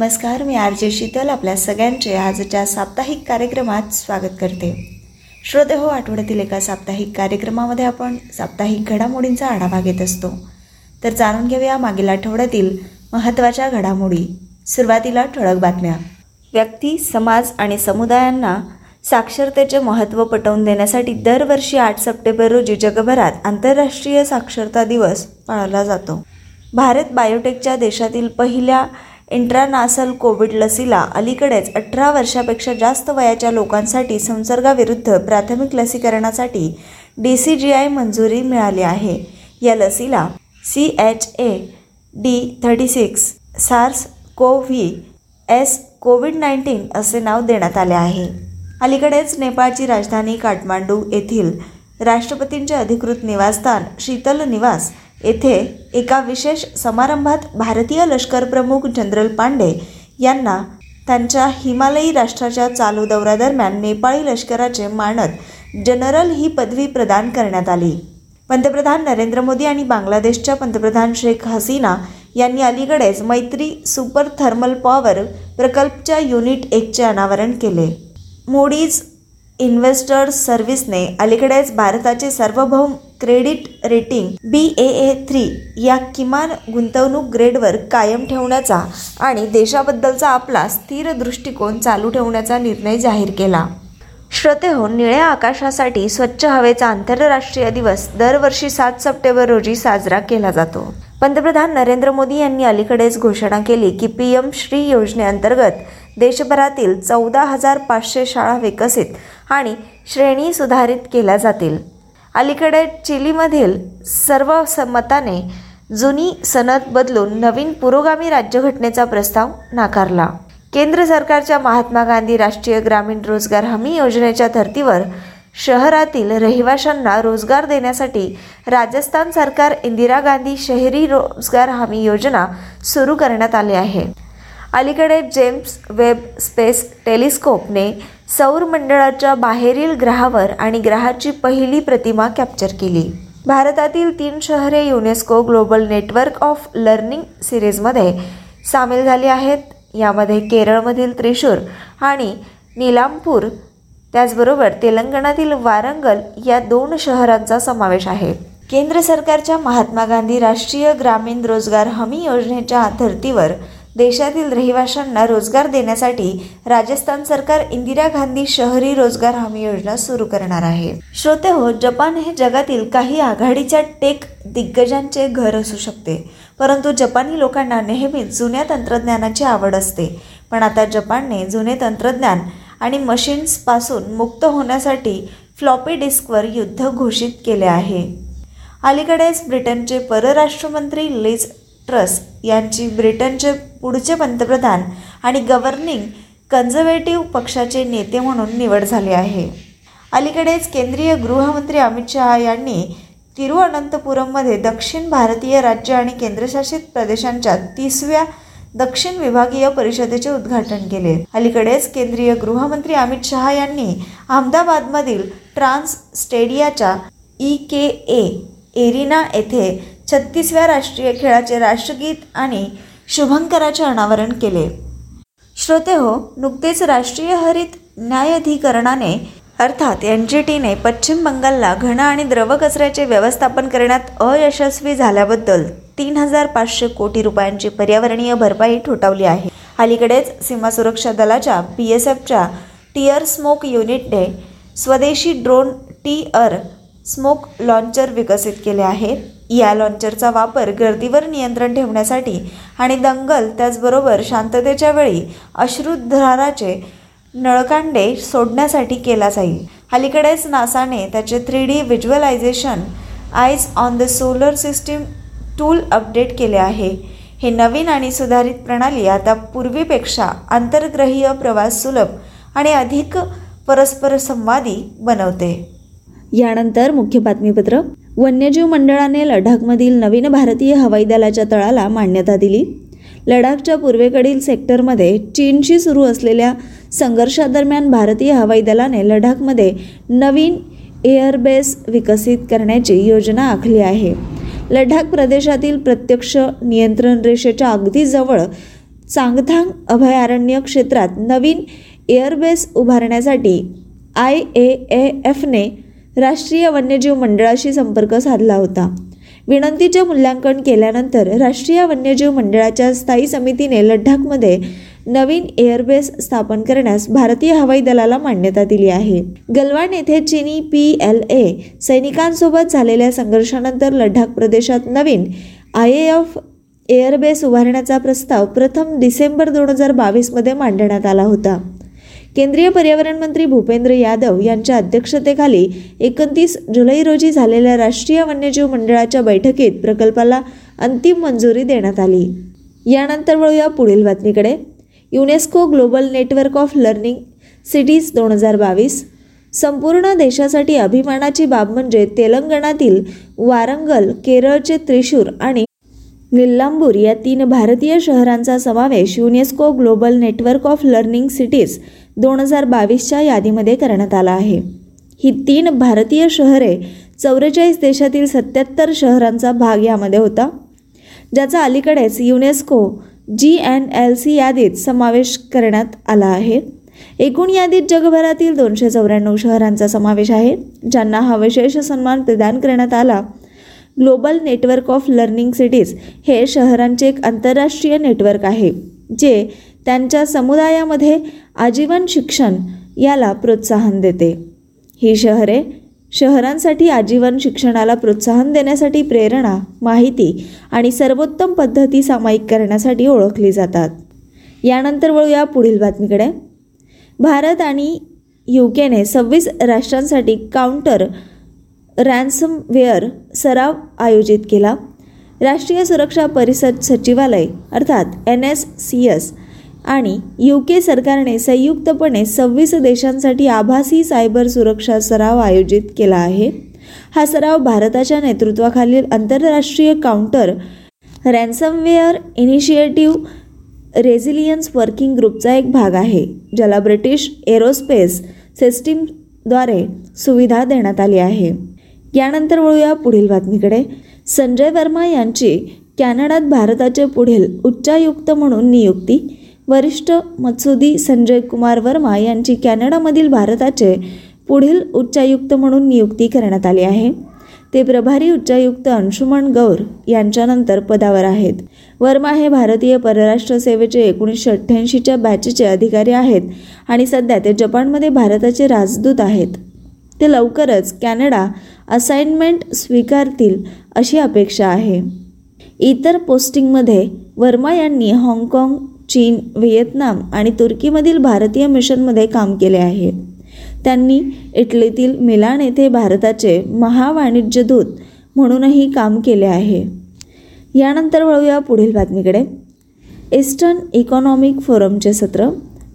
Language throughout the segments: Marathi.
नमस्कार मी आर जे शीतल आपल्या सगळ्यांचे आजच्या साप्ताहिक कार्यक्रमात स्वागत करते. श्रोते हो आठवड्यातील एका साप्ताहिक कार्यक्रमामध्ये आपण साप्ताहिक घडामोडींचा आढावा घेत असतो. तर जाणून घेऊया मागील आठवड्यातील महत्त्वाच्या घडामोडी. सुरुवातीला ठळक बातम्या. व्यक्ती समाज आणि समुदायांना साक्षरतेचे महत्त्व पटवून देण्यासाठी दरवर्षी आठ सप्टेंबर रोजी जगभरात आंतरराष्ट्रीय साक्षरता दिवस पाळला जातो. भारत बायोटेकच्या देशातील पहिल्या इंट्रानासल कोविड लसीला अलीकडेच अठरा वर्षापेक्षा जास्त वयाच्या लोकांसाठी संसर्गाविरुद्ध प्राथमिक लसीकरणासाठी डी सी जी आय मंजुरी मिळाली आहे. या लसीला C H A D thirty six SARS co V S Covid nineteen असे नाव देण्यात आले आहे. अलीकडेच नेपाळची राजधानी काठमांडू येथील राष्ट्रपतींचे अधिकृत निवासस्थान शीतल निवास येथे एका विशेष समारंभात भारतीय लष्कर प्रमुख जनरल पांडे यांना त्यांच्या हिमालयी राष्ट्राच्या चालू दौऱ्यादरम्यान नेपाळी लष्कराचे मानद जनरल ही पदवी प्रदान करण्यात आली. पंतप्रधान नरेंद्र मोदी आणि बांगलादेशच्या पंतप्रधान शेख हसीना यांनी अलीकडेच मैत्री सुपर थर्मल पॉवर प्रकल्पच्या युनिट एकचे अनावरण केले. मोडीज इन्व्हेस्टर्स सर्व्हिसने अलीकडेच भारताचे सार्वभौम credit rating B A A three या किमान गुंतवणूक ग्रेडवर कायम ठेवण्याचा आणि देशाबद्दलचा आपला स्थिर दृष्टिकोन चालू ठेवण्याचा निर्णय जाहीर केला. श्रोतेहो निळ्या आकाशासाठी स्वच्छ हवेचा आंतरराष्ट्रीय दिवस दरवर्षी सात सप्टेंबर रोजी साजरा केला जातो. पंतप्रधान नरेंद्र मोदी यांनी अलीकडेच घोषणा केली की पी एम श्री योजनेअंतर्गत देशभरातील चौदा हजार पाचशे शाळा विकसित आणि श्रेणी सुधारित केल्या जातील. अलीकडे चिलीमधील सर्व संमताने जुनी सनद बदलून नवीन पुरोगामी राज्यघटनेचा प्रस्ताव नाकारला. केंद्र सरकारच्या महात्मा गांधी राष्ट्रीय ग्रामीण रोजगार हमी योजनेच्या धर्तीवर शहरातील रहिवाशांना रोजगार देण्यासाठी राजस्थान सरकार इंदिरा गांधी शहरी रोजगार हमी योजना सुरू करण्यात आली आहे. अलीकडे जेम्स वेब स्पेस टेलिस्कोपने सौरमंडळाच्या बाहेरील ग्रहावर आणि ग्रहाची पहिली प्रतिमा कॅप्चर केली. भारतातील तीन शहरे UNESCO global network of learning सिरीजमध्ये सामील झाली आहेत. यामध्ये केरळमधील त्रिशूर आणि नीलामपूर त्याचबरोबर तेलंगणातील वारंगल या दोन शहरांचा समावेश आहे. केंद्र सरकारच्या महात्मा गांधी राष्ट्रीय ग्रामीण रोजगार हमी योजनेच्या धर्तीवर देशातील रहिवाशांना रोजगार देण्यासाठी राजस्थान सरकार इंदिरा गांधी शहरी रोजगार हमी योजना सुरू करणार आहे. श्रोते हो जपान हे जगातील काही आघाडीच्या टेक दिग्गजांचे घर असू शकते. परंतु जपानी लोकांना नेहमीच जुन्या तंत्रज्ञानाची आवड असते. पण आता जपानने जुने तंत्रज्ञान आणि मशीन्सपासून मुक्त होण्यासाठी फ्लॉपी डिस्कवर युद्ध घोषित केले आहे. अलीकडेच ब्रिटनचे परराष्ट्रमंत्री लिज ट्रस यांची ब्रिटनचे पुढचे पंतप्रधान आणि गव्हर्निंग कन्झर्वेटिव्ह पक्षाचे नेते म्हणून निवड झाली आहे. अलीकडेच केंद्रीय गृहमंत्री अमित शहा यांनी तिरुअनंतपुरममध्ये दक्षिण भारतीय राज्य आणि केंद्रशासित प्रदेशांच्या तिसव्या दक्षिण विभागीय परिषदेचे उद्घाटन केले. अलीकडेच केंद्रीय गृहमंत्री अमित शहा यांनी अहमदाबादमधील ट्रान्स स्टेडियाच्या ई के ए एरिना येथे छत्तीसव्या राष्ट्रीय खेळाचे राष्ट्रगीत आणि शुभंकराचे अनावरण केले. श्रोते हो नुकतेच राष्ट्रीय हरित न्यायाधिकरणाने अर्थात एन जी टीने पश्चिम बंगालला घन आणि द्रव कचऱ्याचे व्यवस्थापन करण्यात अयशस्वी झाल्याबद्दल तीन हजार पाचशे कोटी रुपयांची पर्यावरणीय भरपाई ठोठावली आहे. अलीकडेच सीमा सुरक्षा दलाच्या बी एस एफच्या टीअर स्मोक युनिटने स्वदेशी ड्रोन टीअर स्मोक लॉन्चर विकसित केले आहे या लॉन्चरचा वापर गर्दीवर नियंत्रण ठेवण्यासाठी आणि दंगल त्याचबरोबर शांततेच्या वेळी अश्रुधाराचे नळकांडे सोडण्यासाठी केला जाईल. अलीकडेच नासाने त्याचे three D visualisation eyes on the solar system tool update केले आहे. हे नवीन आणि सुधारित प्रणाली आता पूर्वीपेक्षा आंतरग्रहीय प्रवास सुलभ आणि अधिक परस्पर संवादी बनवते. यानंतर मुख्य बातमीपत्र. वन्यजीव मंडळाने लडाखमधील नवीन भारतीय हवाई दलाच्या तळाला मान्यता दिली. लडाखच्या पूर्वेकडील सेक्टरमध्ये चीनशी सुरू असलेल्या संघर्षादरम्यान भारतीय हवाई दलाने लडाखमध्ये नवीन एअरबेस विकसित करण्याची योजना आखली आहे. लडाख प्रदेशातील प्रत्यक्ष नियंत्रण रेषेच्या अगदी जवळ चांगथांग अभयारण्य क्षेत्रात नवीन एअरबेस उभारण्यासाठी आय ए एफने राष्ट्रीय वन्यजीव मंडळाशी संपर्क साधला होता. विनंतीचे मूल्यांकन केल्यानंतर राष्ट्रीय वन्यजीव मंडळाच्या स्थायी समितीने लडाखमध्ये नवीन एअरबेस स्थापन करण्यास भारतीय हवाई दलाला मान्यता दिली आहे. गलवान येथे चीनी पी एल ए सैनिकांसोबत झालेल्या संघर्षानंतर लडाख प्रदेशात नवीन आय एफ एअरबेस उभारण्याचा प्रस्ताव प्रथम डिसेंबर दोन हजार बावीसमध्ये मांडण्यात आला होता. केंद्रीय पर्यावरण मंत्री भूपेंद्र यादव यांच्या अध्यक्षतेखाली एकोणतीस जुलै रोजी झालेल्या राष्ट्रीय वन्यजीव मंडळाच्या बैठकीत प्रकल्पाला अंतिम मंजुरी देण्यात आली. यानंतर वळूया पुढील बातमीकडे. UNESCO global network of learning cities दोन हजार बावीस. संपूर्ण देशासाठी अभिमानाची बाब म्हणजे तेलंगणातील वारंगल केरळचे त्रिशूर आणि निल्लांबूर या तीन भारतीय शहरांचा समावेश UNESCO global network of learning cities दोन हजार बावीसच्या यादीमध्ये करण्यात आला आहे. ही तीन भारतीय शहरे चौवेचाळीस देशातील सत्याहत्तर शहरांचा भाग यामध्ये होता ज्याचा अलीकडेच UNESCO G N L C यादीत समावेश करण्यात आला आहे. एकूण यादीत जगभरातील दोनशे चौऱ्याण्णव शहरांचा समावेश आहे ज्यांना हा विशेष सन्मान प्रदान करण्यात आला. Global network of learning cities हे शहरांचे एक आंतरराष्ट्रीय नेटवर्क आहे जे त्यांच्या समुदायामध्ये आजीवन शिक्षण याला प्रोत्साहन देते. ही शहरे शहरांसाठी आजीवन शिक्षणाला प्रोत्साहन देण्यासाठी प्रेरणा माहिती आणि सर्वोत्तम पद्धती सामायिक करण्यासाठी ओळखली जातात. यानंतर वळूया पुढील बातमीकडे. भारत आणि केने सव्वीस राष्ट्रांसाठी काउंटर रॅन्समवेअर सराव आयोजित केला. राष्ट्रीय सुरक्षा परिषद सचिवालय अर्थात एन एस सी एस आणि यू के सरकारने संयुक्तपणे सव्वीस देशांसाठी आभासी सायबर सुरक्षा सराव आयोजित केला आहे. हा सराव भारताच्या नेतृत्वाखालील आंतरराष्ट्रीय counter ransomware initiative resilience working ग्रुपचा एक भाग आहे ज्याला ब्रिटिश एरोस्पेस सिस्टीमद्वारे सुविधा देण्यात आली आहे. यानंतर वळूया पुढील बातमीकडे. संजय वर्मा यांची कॅनडात भारताचे पुढील उच्चायुक्त म्हणून नियुक्ती वरिष्ठ मत्सुदी संजय कुमार वर्मा यांची कॅनडामधील भारताचे पुढील उच्चायुक्त म्हणून नियुक्ती करण्यात आली आहे. ते प्रभारी उच्चायुक्त अंशुमन गौर यांच्यानंतर पदावर आहेत. वर्मा हे भारतीय परराष्ट्र सेवेचे एकोणीसशे अठ्ठ्याऐंशीच्या बॅचचे अधिकारी आहेत आणि सध्या ते जपानमध्ये भारताचे राजदूत आहेत. ते लवकरच कॅनडा असाइनमेंट स्वीकारतील अशी अपेक्षा आहे. इतर पोस्टिंगमध्ये वर्मा यांनी हाँगकाँग चीन व्हिएतनाम आणि तुर्कीमधील भारतीय मिशनमध्ये काम केले आहे. त्यांनी इटलीतील मिलान येथे भारताचे महावाणिज्य दूत म्हणूनही काम केले आहे. यानंतर वळूया पुढील बातमीकडे. ईस्टर्न इकॉनॉमिक फोरमचे सत्र.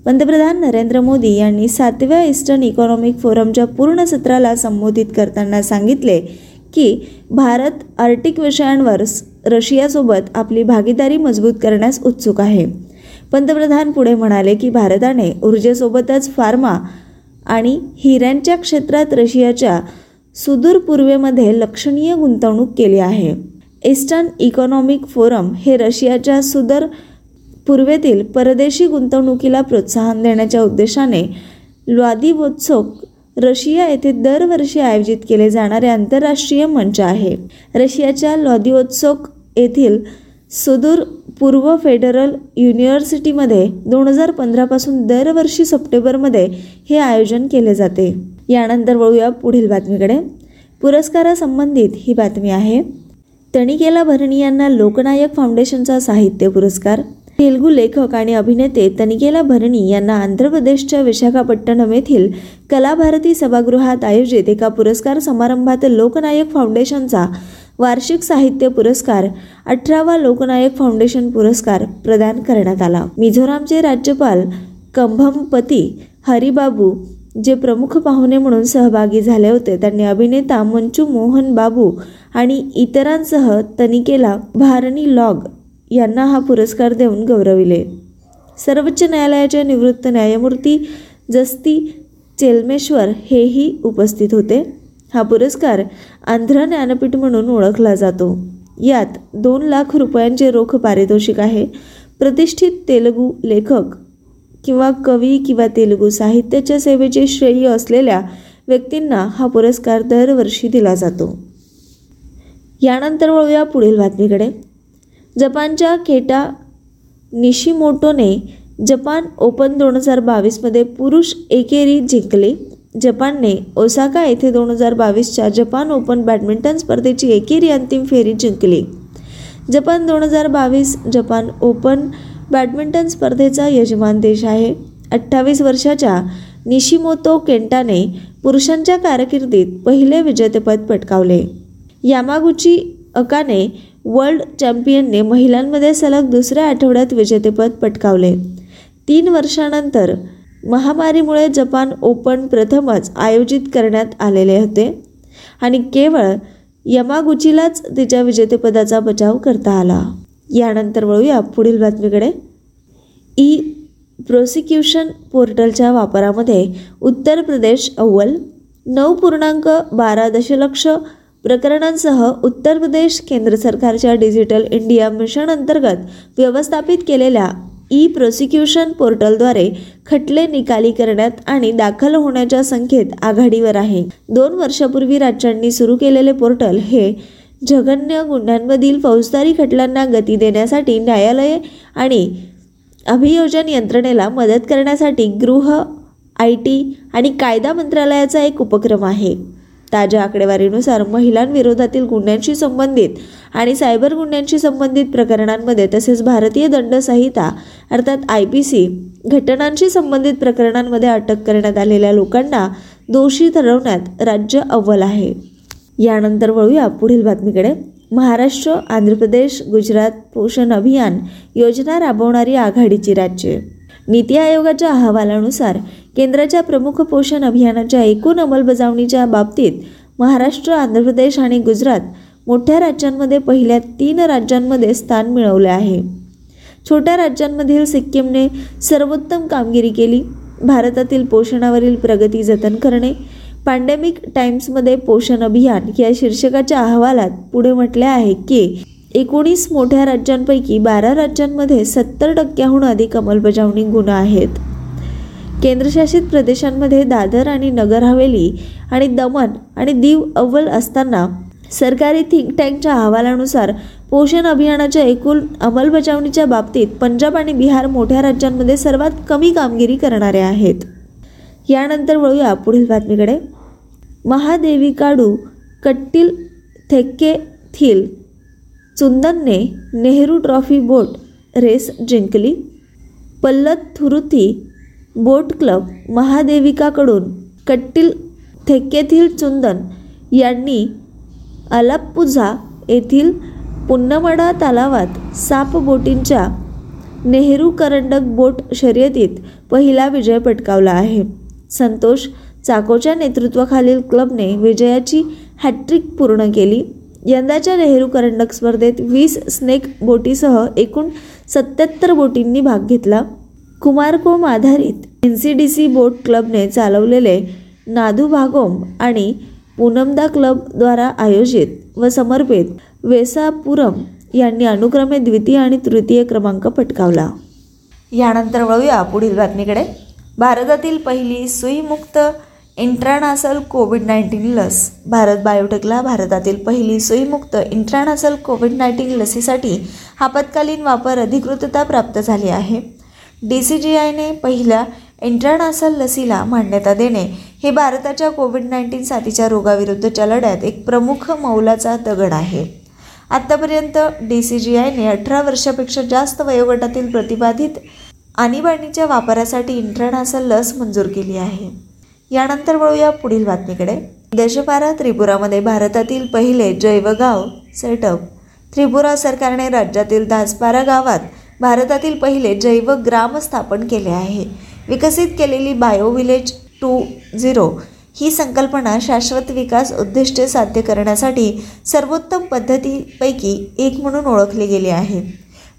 पंतप्रधान नरेंद्र मोदी यांनी सातव्या ईस्टर्न इकॉनॉमिक फोरमच्या पूर्ण सत्राला संबोधित करताना सांगितले की भारत आर्टिक विषयांवर रशियासोबत आपली भागीदारी मजबूत करण्यास उत्सुक आहे. पंतप्रधान पुढे म्हणाले की भारताने ऊर्जेसोबतच फार्मा आणि हिऱ्यांच्या क्षेत्रात रशियाच्या सुदूर पूर्वेमध्ये लक्षणीय गुंतवणूक केली आहे. ईस्टर्न इकॉनॉमिक फोरम हे रशियाच्या सुदर पूर्वेतील परदेशी गुंतवणुकीला प्रोत्साहन देण्याच्या उद्देशाने व्लादिवोत्सोक रशिया येथे दरवर्षी आयोजित केले जाणारे आंतरराष्ट्रीय मंच आहे. रशियाच्या लॉदिओत्सोक येथील सुदूर पूर्व फेडरल युनिव्हर्सिटीमध्ये दोन हजार पंधरापासून दरवर्षी सप्टेंबरमध्ये हे आयोजन केले जाते. यानंतर वळूया पुढील बातमीकडे. पुरस्कारासंबंधित ही बातमी आहे. तणिकेला भरणी यांना लोकनायक फाउंडेशनचा साहित्य पुरस्कार. तेलगू लेखक आणि अभिनेते तनिकेला भरणी यांना आंध्र प्रदेशच्या विशाखापट्टणम येथील कलाभारती सभागृहात आयोजित एका पुरस्कार समारंभात लोकनायक फाउंडेशनचा वार्षिक साहित्य पुरस्कार अठरावा लोकनायक फाउंडेशन पुरस्कार प्रदान करण्यात आला. मिझोरामचे राज्यपाल कंभमपती हरिबाबू जे प्रमुख पाहुणे म्हणून सहभागी झाले होते त्यांनी अभिनेता मंचू मोहन बाबू आणि इतरांसह तनिकेला भारणी लॉग यांना हा पुरस्कार देऊन गौरविले. सर्वोच्च न्यायालयाच्या निवृत्त न्यायमूर्ती जस्ती चेलमेश्वर हेही उपस्थित होते. हा पुरस्कार आंध्र ज्ञानपीठ म्हणून ओळखला जातो. यात दोन लाख रुपयांचे रोख पारितोषिक आहे. प्रतिष्ठित तेलुगू लेखक किंवा कवी किंवा तेलुगू साहित्याच्या सेवेचे श्रेय असलेल्या व्यक्तींना हा पुरस्कार दरवर्षी दिला जातो. यानंतर वळूया पुढील बातमीकडे. जपानच्या केटा निशिमोटोने जपान ओपन दोन हजार बावीसमध्ये पुरुष एकेरी जिंकले. जपानने ओसाका येथे दोन हजार बावीसच्या जपान ओपन बॅडमिंटन स्पर्धेची एकेरी अंतिम फेरी जिंकली. जपान दोन हजार बावीस जपान ओपन बॅडमिंटन स्पर्धेचा यजमान देश आहे. अठ्ठावीस वर्षाच्या निशिमोतो केंटाने पुरुषांच्या कारकिर्दीत पहिले विजेतेपद पटकावले. यामागुची अकाने वर्ल्ड चॅम्पियनने महिलांमध्ये सलग दुसऱ्या आठवड्यात विजेतेपद पटकावले. तीन वर्षानंतर महामारीमुळे जपान ओपन प्रथमच आयोजित करण्यात आलेले होते आणि केवळ यमागुचीलाच तिच्या विजेतेपदाचा बचाव करता आला. यानंतर वळूया पुढील बातमीकडे. ई प्रोसिक्युशन पोर्टलच्या वापरामध्ये उत्तर प्रदेश अव्वल नऊ पूर्णांक बारा दशलक्ष प्रकरणांसह उत्तर प्रदेश केंद्र सरकारच्या डिजिटल इंडिया मिशन अंतर्गत व्यवस्थापित केलेल्या ई प्रोसिक्युशन पोर्टलद्वारे खटले निकाली करण्यात आणि दाखल होण्याच्या संख्येत आघाडीवर आहे. दोन वर्षापूर्वी राज्यांनी सुरू केलेले पोर्टल हे जघन्य गुन्ह्यांमधील फौजदारी खटल्यांना गती देण्यासाठी न्यायालये आणि अभियोजन यंत्रणेला मदत करण्यासाठी गृह आय टी आणि कायदा मंत्रालयाचा एक उपक्रम आहे. ताज्या आकडेवारीनुसार महिलांविरोधातील गुन्ह्यांशी संबंधित आणि सायबर गुन्ह्यांशी संबंधित प्रकरणांमध्ये तसेच भारतीय दंड संहिता अर्थात आय पी सी घटनांशी संबंधित प्रकरणांमध्ये अटक करण्यात आलेल्या लोकांना दोषी ठरवण्यात राज्य अव्वल आहे. यानंतर वळूया पुढील बातमीकडे. महाराष्ट्र आंध्र प्रदेश गुजरात पोषण अभियान योजना राबवणारी आघाडीची राज्ये. नीती आयोगाच्या अहवालानुसार केंद्राच्या प्रमुख पोषण अभियानाच्या एकूण अंमलबजावणीच्या बाबतीत महाराष्ट्र आंध्र प्रदेश आणि गुजरात मोठ्या राज्यांमध्ये पहिल्या तीन राज्यांमध्ये स्थान मिळवले आहे. छोट्या राज्यांमधील सिक्कीमने सर्वोत्तम कामगिरी केली. भारतातील पोषणावरील प्रगती जतन करणे पॅन्डेमिक टाइम्समध्ये पोषण अभियान या शीर्षकाच्या अहवालात पुढे म्हटले आहे की एकोणीस मोठ्या राज्यांपैकी बारा राज्यांमध्ये सत्तर टक्क्याहून अधिक अंमलबजावणी गुन्हे आहेत. केंद्रशासित प्रदेशांमध्ये दादर आणि नगर हवेली आणि दमन आणि दीव अव्वल असताना सरकारी थिंक टँकच्या अहवालानुसार पोषण अभियानाच्या एकूण अंमलबजावणीच्या बाबतीत पंजाब आणि बिहार मोठ्या राज्यांमध्ये सर्वात कमी कामगिरी करणारे आहेत. यानंतर वळूया पुढील बातमीकडे. महादेवी काडू कट्टील थेक्के थिल चुंदनने नेहरू ट्रॉफी बोट रेस जिंकली. पल्लथुरुथी बोट क्लब महादेविकाकडून कट्टील थेक्केथील चुंदन यांनी अलाप्पुझा येथील पुन्नमडा तलावात साप बोटींच्या नेहरू करंडक बोट शर्यतीत पहिला विजय पटकावला आहे. संतोष चाकोच्या नेतृत्वाखालील क्लबने विजयाची हॅट्रिक पूर्ण केली. यंदाच्या नेहरू करंडक स्पर्धेत वीस स्नेक बोटीसह एकूण सत्याहत्तर बोटींनी भाग घेतला. कुमारकोम आधारित N C D C boat क्लबने चालवलेले नादू भागोम आणि पूनमदा क्लबद्वारा आयोजित व समर्पित वेसापुरम यांनी अनुक्रमे द्वितीय आणि तृतीय क्रमांक पटकावला. यानंतर वळूया पुढील बातमीकडे. भारतातील पहिली सुईमुक्त इंट्रानासल कोविड नाईन्टीन लस. भारत बायोटेकला भारतातील पहिली सोयीमुक्त इंट्रानासल कोविड नाईन्टीन लसीसाठी आपत्कालीन वापर अधिकृतता प्राप्त झाली आहे. डी सी जी आयने पहिल्या इंट्रानासल लसीला मान्यता देणे हे भारताच्या कोविड नाईन्टीन साथीच्या रोगाविरुद्धच्या लढ्यात एक प्रमुख मौलाचा दगड आहे. आत्तापर्यंत डी सी जी आयने अठरा वर्षापेक्षा जास्त वयोगटातील प्रतिबाधित आणीबाणीच्या वापरासाठी इंट्रानासल लस मंजूर केली आहे. यानंतर वळूया पुढील बातमीकडे. दशपारा त्रिपुरामध्ये भारतातील पहिले जैवगाव सेटअप. त्रिपुरा सरकारने राज्यातील दासपारा गावात भारतातील पहिले जैव ग्राम स्थापन केले आहे. विकसित केलेली बायो विलेज टू झिरो ही संकल्पना शाश्वत विकास उद्दिष्टे साध्य करण्यासाठी सर्वोत्तम पद्धतीपैकी एक म्हणून ओळखली गेली आहे.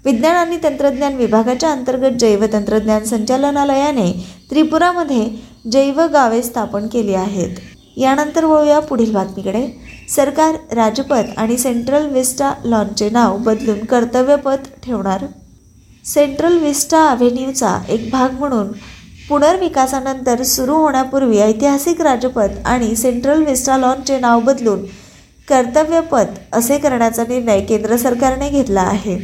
विज्ञान आणि तंत्रज्ञान विभागाच्या अंतर्गत जैवतंत्रज्ञान संचालनालयाने त्रिपुरामध्ये जैव गावे स्थापन केली आहेत. यानंतर वळूया पुढील बातमीकडे. सरकार राजपथ आणि सेंट्रल विस्टा लॉनचे नाव बदलून कर्तव्यपथ ठेवणार? सेंट्रल विस्टा अव्हेन्यूचा एक भाग म्हणून पुनर्विकासानंतर सुरू होण्यापूर्वी ऐतिहासिक राजपथ आणि सेंट्रल विस्टा लॉनचे नाव बदलून कर्तव्यपथ असे करण्याचा निर्णय केंद्र सरकारने घेतला आहे.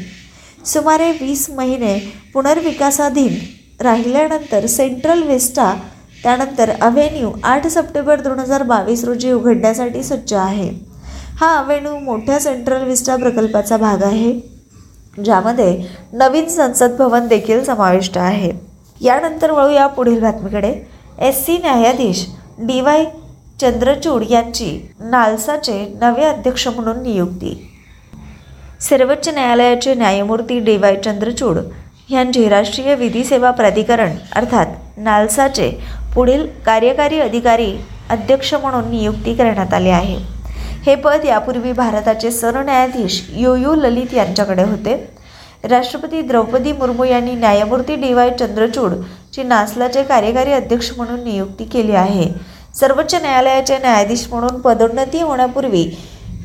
सुमारे वीस महिने पुनर्विकासाधीन राहिल्यानंतर सेंट्रल विस्टा त्यानंतर अव्हेन्यू आठ सप्टेंबर दोन हजार बावीस रोजी उघडण्यासाठी सज्ज आहे. हा अव्हेन्यू मोठ्या सेंट्रल विस्टा प्रकल्पाचा भाग आहे ज्यामध्ये नवीन संसद भवन देखील समाविष्ट आहे. यानंतर वळूया पुढील बातमीकडे. एस सी न्यायाधीश डी वाय चंद्रचूड यांची नालसाचे नवे अध्यक्ष म्हणून नियुक्ती. सर्वोच्च न्यायालयाचे न्यायमूर्ती डी वाय चंद्रचूड यांची राष्ट्रीय विधी सेवा प्राधिकरण अर्थात नालसाचे पुढील कार्यकारी अधिकारी अध्यक्ष म्हणून नियुक्ती करण्यात आली आहे. हे पद यापूर्वी भारताचे सरन्यायाधीश यू यू ललित यांच्याकडे होते. राष्ट्रपती द्रौपदी मुर्मू यांनी न्यायमूर्ती डी वाय चंद्रचूडची नासलाचे कार्यकारी अध्यक्ष म्हणून नियुक्ती केली आहे. सर्वोच्च न्यायालयाचे न्यायाधीश म्हणून पदोन्नती होण्यापूर्वी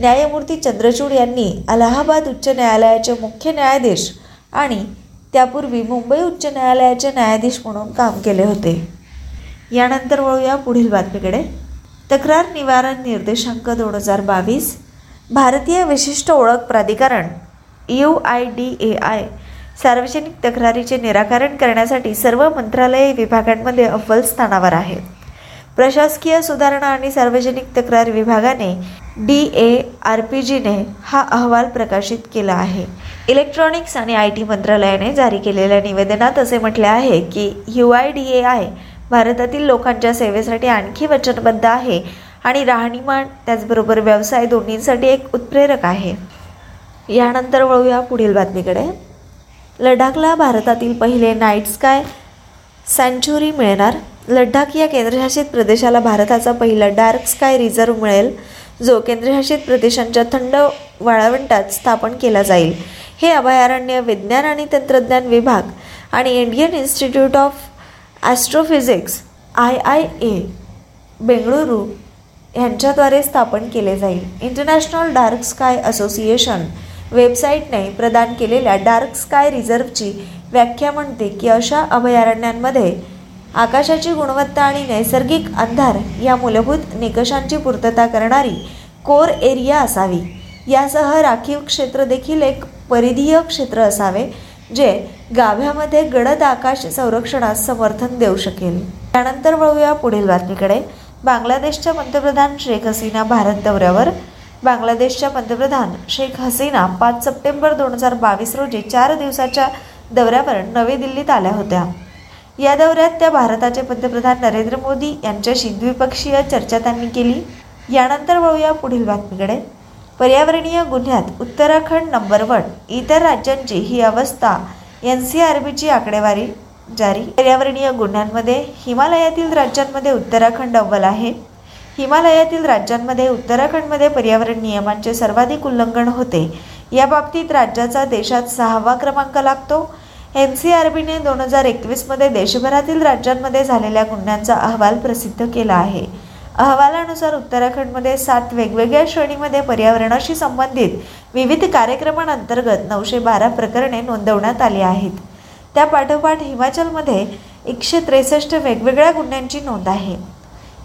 न्यायमूर्ती चंद्रचूड यांनी अलाहाबाद उच्च न्यायालयाचे मुख्य न्यायाधीश आणि त्यापूर्वी मुंबई उच्च न्यायालयाचे न्यायाधीश म्हणून काम केले होते. यानंतर वळूया पुढील बातमीकडे. तक्रार निवारण निर्देशांक दोन हजार बावीस भारतीय विशिष्ट ओळख प्राधिकरण U I D A I सार्वजनिक तक्रारीचे निराकरण करण्यासाठी सर्व मंत्रालय विभागांमध्ये अव्वल स्थानावर आहे प्रशासकीय सुधारणा आणि सार्वजनिक तक्रार विभागाने डी ए आर पी जीने हा अहवाल प्रकाशित केला आहे. इलेक्ट्रॉनिक्स आणि आय टी मंत्रालयाने जारी केलेल्या निवेदनात असे म्हटले आहे की U I D A I भारतातील लोकांच्या सेवेसाठी आणखी वचनबद्ध आहे आणि राहणीमान त्याचबरोबर व्यवसाय दोन्हींसाठी एक उत्प्रेरक आहे. यानंतर वळूया पुढील बातमीकडे. लडाखला भारतातील पहिले नाईट स्काय सँच्युरी मिळणार. लडाख या केंद्रशासित प्रदेशाला भारताचा पहिला डार्क स्काय रिझर्व्ह मिळेल जो केंद्रशासित प्रदेशांच्या थंड वाळवंटात स्थापन केला जाईल. हे अभयारण्य विज्ञान आणि तंत्रज्ञान विभाग आणि Indian institute of astrophysics I I A Bengaluru यांच्याद्वारे स्थापन केले जाईल. इंटरनॅशनल डार्क स्काय असोसिएशन वेबसाईटने प्रदान केलेल्या डार्क स्काय रिझर्व्हची व्याख्या म्हणते की अशा अभयारण्यांमध्ये आकाशाची गुणवत्ता आणि नैसर्गिक अंधार या मूलभूत निकषांची पूर्तता करणारी कोर एरिया असावी. यासह राखीव क्षेत्र देखील एक परिधीय क्षेत्र असावे जे गाभ्यामध्ये गडद आकाश संरक्षणास समर्थन देऊ शकेल. त्यानंतर वळूया पुढील बातमीकडे. बांगलादेशच्या पंतप्रधान शेख हसीना भारत दौऱ्यावर. बांगलादेशच्या पंतप्रधान शेख हसीना पाच सप्टेंबर दोन हजार बावीस रोजी चार दिवसाच्या दौऱ्यावर नवी दिल्लीत आल्या होत्या. या दौऱ्यात त्या भारताचे पंतप्रधान नरेंद्र मोदी यांच्याशी द्विपक्षीय चर्चा त्यांनी केली. यानंतर वळूया पुढील बातमीकडे. पर्यावरणीय गुन्ह्यात उत्तराखंड नंबर वन इतर राज्यांची ही अवस्था एन सी आर बीची आकडेवारी जारी. पर्यावरणीय गुन्ह्यांमध्ये हिमालयातील राज्यांमध्ये उत्तराखंड अव्वल आहे. हिमालयातील राज्यांमध्ये उत्तराखंडमध्ये पर्यावरण नियमांचे सर्वाधिक उल्लंघन होते. या बाबतीत राज्याचा देशात सहावा क्रमांक लागतो. एन सी आर बीने दोन हजार एकवीसमध्ये देशभरातील राज्यांमध्ये झालेल्या गुन्ह्यांचा अहवाल प्रसिद्ध केला आहे. अहवालानुसार उत्तराखंडमध्ये सात वेगवेगळ्या श्रेणीमध्ये पर्यावरणाशी संबंधित विविध कार्यक्रमांअंतर्गत नऊशे बारा प्रकरणे नोंदवण्यात आली आहेत. त्या पाठोपाठ हिमाचलमध्ये एकशे त्रेसष्ट वेगवेगळ्या गुन्ह्यांची नोंद आहे.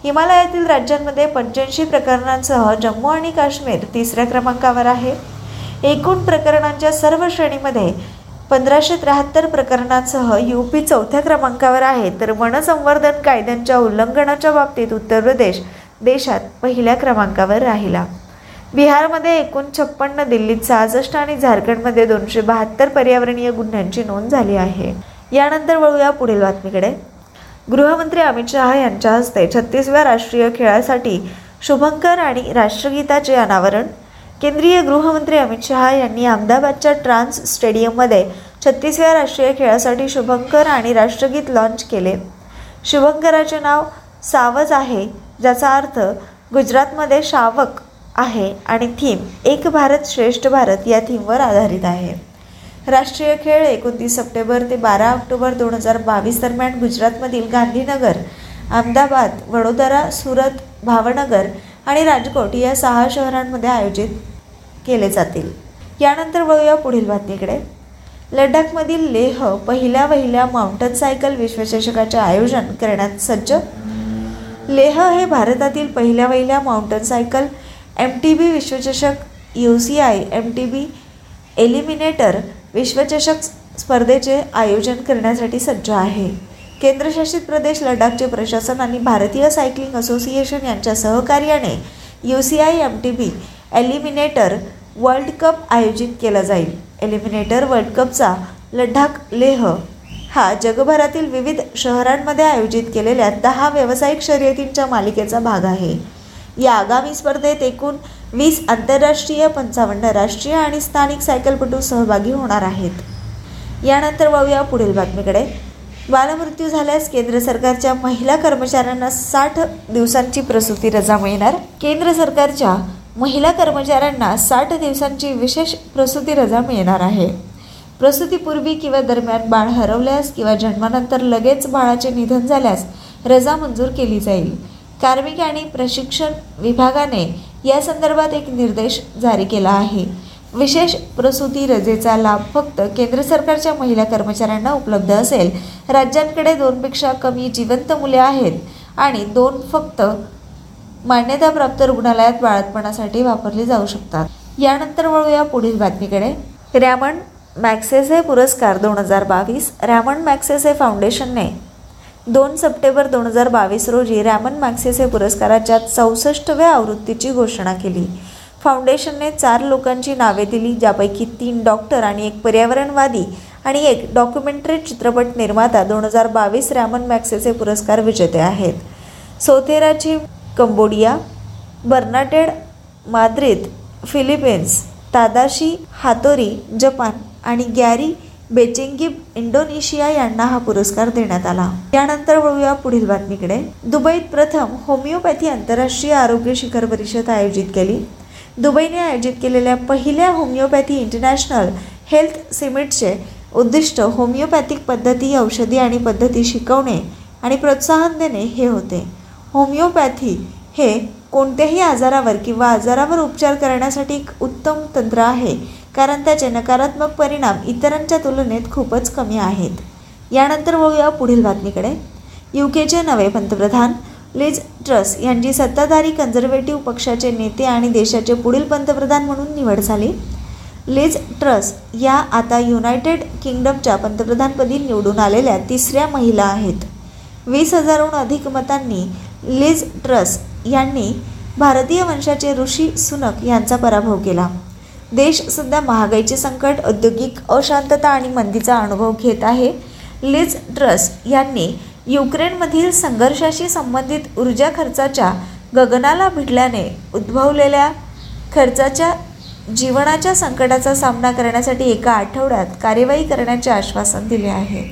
हिमालयातील राज्यांमध्ये पंच्याऐंशी प्रकरणांसह जम्मू आणि काश्मीर तिसऱ्या क्रमांकावर आहे. एकूण प्रकरणांच्या सर्व श्रेणीमध्ये पंधराशे त्र्याहत्तर प्रकरणांसह यू पी चौथ्या क्रमांकावर आहे. तर वनसंवर्धन कायद्यांच्या उल्लंघनाच्या बाबतीत उत्तर प्रदेश देशात पहिल्या क्रमांकावर राहिला. बिहारमध्ये एकूण छप्पन्न दिल्लीत सहासष्ट आणि झारखंडमध्ये दोनशे बहात्तर पर्यावरणीय गुन्ह्यांची नोंद झाली आहे. यानंतर वळूया पुढील बातमीकडे. गृहमंत्री अमित शहा यांच्या हस्ते छत्तीसव्या राष्ट्रीय खेळासाठी शुभंकर आणि राष्ट्रगीताचे अनावरण केंद्रीय गृहमंत्री अमित शहा यांनी अहमदाबादच्या ट्रान्स स्टेडियममध्ये छत्तीसव्या राष्ट्रीय खेळासाठी शुभंकर आणि राष्ट्रगीत लॉन्च केले. शुभंकराचे नाव सावज आहे ज्याचा अर्थ गुजरातमध्ये शावक आहे आणि थीम एक भारत श्रेष्ठ भारत या थीमवर आधारित आहे. राष्ट्रीय खेळ एकोणतीस सप्टेंबर ते बारा ऑक्टोबर दोन हजार बावीस दरम्यान गुजरातमधील गांधीनगर अहमदाबाद वडोदरा सुरत भावनगर आणि राजकोट या सहा शहरांमध्ये आयोजित केले जातील. यानंतर वळूया पुढील बातमीकडे. लडाखमधील लेह पहिल्या वहिल्या माउंटन सायकल विश्वचषकाचे आयोजन करण्यात सज्ज. लेह हे भारतातील पहिल्या वहिल्या mountain cycle M T B विश्वचषक U C I M T B eliminator विश्वचषक स्पर्धेचे आयोजन करण्यासाठी सज्ज आहे. केंद्रशासित प्रदेश लडाखचे प्रशासन आणि भारतीय सायकलिंग असोसिएशन यांच्या सहकार्याने U C I M T B eliminator world cup आयोजित केला जाईल. एलिमिनेटर वर्ल्ड कपचा लडाख लेह हा जगभरातील विविध शहरांमध्ये आयोजित केलेल्या दहा व्यावसायिक शर्यतींच्या मालिकेचा भाग आहे. या आगामी स्पर्धेत एकूण वीस आंतरराष्ट्रीय पंचावन्न राष्ट्रीय आणि स्थानिक सायकलपटू सहभागी होणार आहेत. यानंतर वळूया पुढील बातमीकडे. बालमृत्यू झाल्यास केंद्र सरकारच्या महिला कर्मचाऱ्यांना साठ दिवसांची प्रसूती रजा मिळणार. केंद्र सरकारच्या महिला कर्मचाऱ्यांना साठ दिवसांची विशेष प्रसूती रजा मिळणार आहे. प्रसूतीपूर्वी किंवा दरम्यान बाळ हरवल्यास किंवा जन्मानंतर लगेच बाळाचे निधन झाल्यास रजा मंजूर केली जाईल. कार्मिक आणि प्रशिक्षण विभागाने या संदर्भात एक निर्देश जारी केला आहे. विशेष प्रसूती रजेचा लाभ फक्त केंद्र सरकारच्या महिला कर्मचाऱ्यांना उपलब्ध असेल. राज्यांकडे दोनपेक्षा कमी जिवंत मुले आहेत आणि दोन फक्त मान्यताप्राप्त रुग्णालयात बाळातपणासाठी वापरली जाऊ शकतात. यानंतर वळूया पुढील बातमीकडे. रॅमन मॅक्सेसे पुरस्कार दोन हजार बावीस रॅमन मॅक्सेसे फाउंडेशनने दोन सप्टेंबर दोन हजार बावीस रोजी रॅमन मॅक्सेसे पुरस्काराच्या चौसष्टव्या आवृत्तीची घोषणा केली. फाउंडेशनने चार लोकांची नावे दिली ज्यापैकी तीन डॉक्टर आणि एक पर्यावरणवादी आणि एक डॉक्युमेंटरी चित्रपट निर्माता. दोन हजार बावीस रॅमन मॅक्सेचे पुरस्कार विजेते आहेत. सोथेराची Cambodia Bernadette Madrid Philippines Tadashi Hattori Japan आणि गॅरी बेचेंगिब इंडोनेशिया यांना हा पुरस्कार देण्यात आला. यानंतर वळूया पुढील बातमीकडे. दुबईत प्रथम होमिओपॅथी आंतरराष्ट्रीय आरोग्य शिखर परिषद आयोजित केली. दुबईने आयोजित केलेल्या पहिल्या होमिओपॅथी इंटरनॅशनल हेल्थ सिमिटचे उद्दिष्ट होमिओपॅथिक पद्धती औषधी आणि पद्धती शिकवणे आणि प्रोत्साहन देणे हे होते. होमिओपॅथी हे कोणत्याही आजारावर किंवा आजारावर उपचार करण्यासाठी एक उत्तम तंत्र आहे कारण त्याचे नकारात्मक परिणाम इतरांच्या तुलनेत खूपच कमी आहेत. यानंतर वळूया पुढील बातमीकडे. यू केचे नवे पंतप्रधान लिज ट्रस यांची सत्ताधारी कन्झर्वेटिव्ह पक्षाचे नेते आणि देशाचे पुढील पंतप्रधान म्हणून निवड झाली. लिज ट्रस या आता युनायटेड किंगडमच्या पंतप्रधानपदी निवडून आलेल्या तिसऱ्या महिला आहेत. वीस हजारहून अधिक मतांनी लिज ट्रस यांनी भारतीय वंशाचे ऋषी सुनक यांचा पराभव केला. देश सध्या महागाईचे संकट औद्योगिक अशांतता आणि मंदीचा अनुभव घेत आहे. लिज ट्रस यांनी युक्रेनमधील संघर्षाशी संबंधित ऊर्जा खर्चाच्या गगनाला भिडल्याने उद्भवलेल्या खर्चाच्या जीवनाच्या संकटाचा सामना करण्यासाठी एका आठवड्यात कार्यवाही करण्याचे आश्वासन दिले आहे.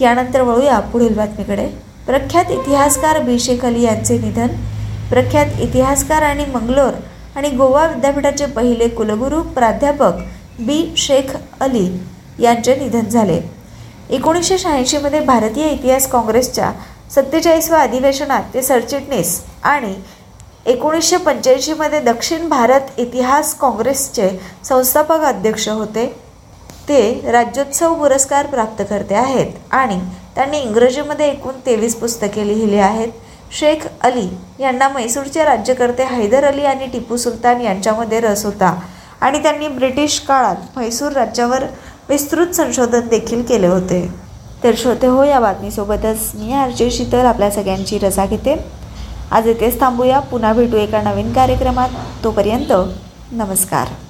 यानंतर वळूया पुढील बातमीकडे. प्रख्यात इतिहासकार बी. शेख अली यांचे निधन प्रख्यात इतिहासकार आणि मंगलोर आणि गोवा विद्यापीठाचे पहिले कुलगुरू प्राध्यापक बी. शेख अली यांचे निधन झाले. एकोणीसशे शहाऐंशीमध्ये भारतीय इतिहास काँग्रेसच्या सत्तेचाळीसव्या अधिवेशनात ते सरचिटणीस आणि एकोणीसशे पंच्याऐंशीमध्ये दक्षिण भारत इतिहास काँग्रेसचे संस्थापक अध्यक्ष होते. ते राज्योत्सव पुरस्कार प्राप्तकर्ते आहेत आणि त्यांनी इंग्रजीमध्ये एकूण तेवीस पुस्तके लिहिली आहेत. शेख अली यांना मैसूरचे राज्यकर्ते हैदर अली आणि टिपू सुलतान यांच्यामध्ये रस होता आणि त्यांनी ब्रिटिश काळात म्हैसूर राज्यावर विस्तृत संशोधन देखील केले होते. तर श्रोते हो या बातमीसोबतच मी आरजे शीतल आपल्या सगळ्यांची रजा घेते. आज इथेच थांबूया. पुन्हा भेटू एका नवीन कार्यक्रमात. तोपर्यंत नमस्कार.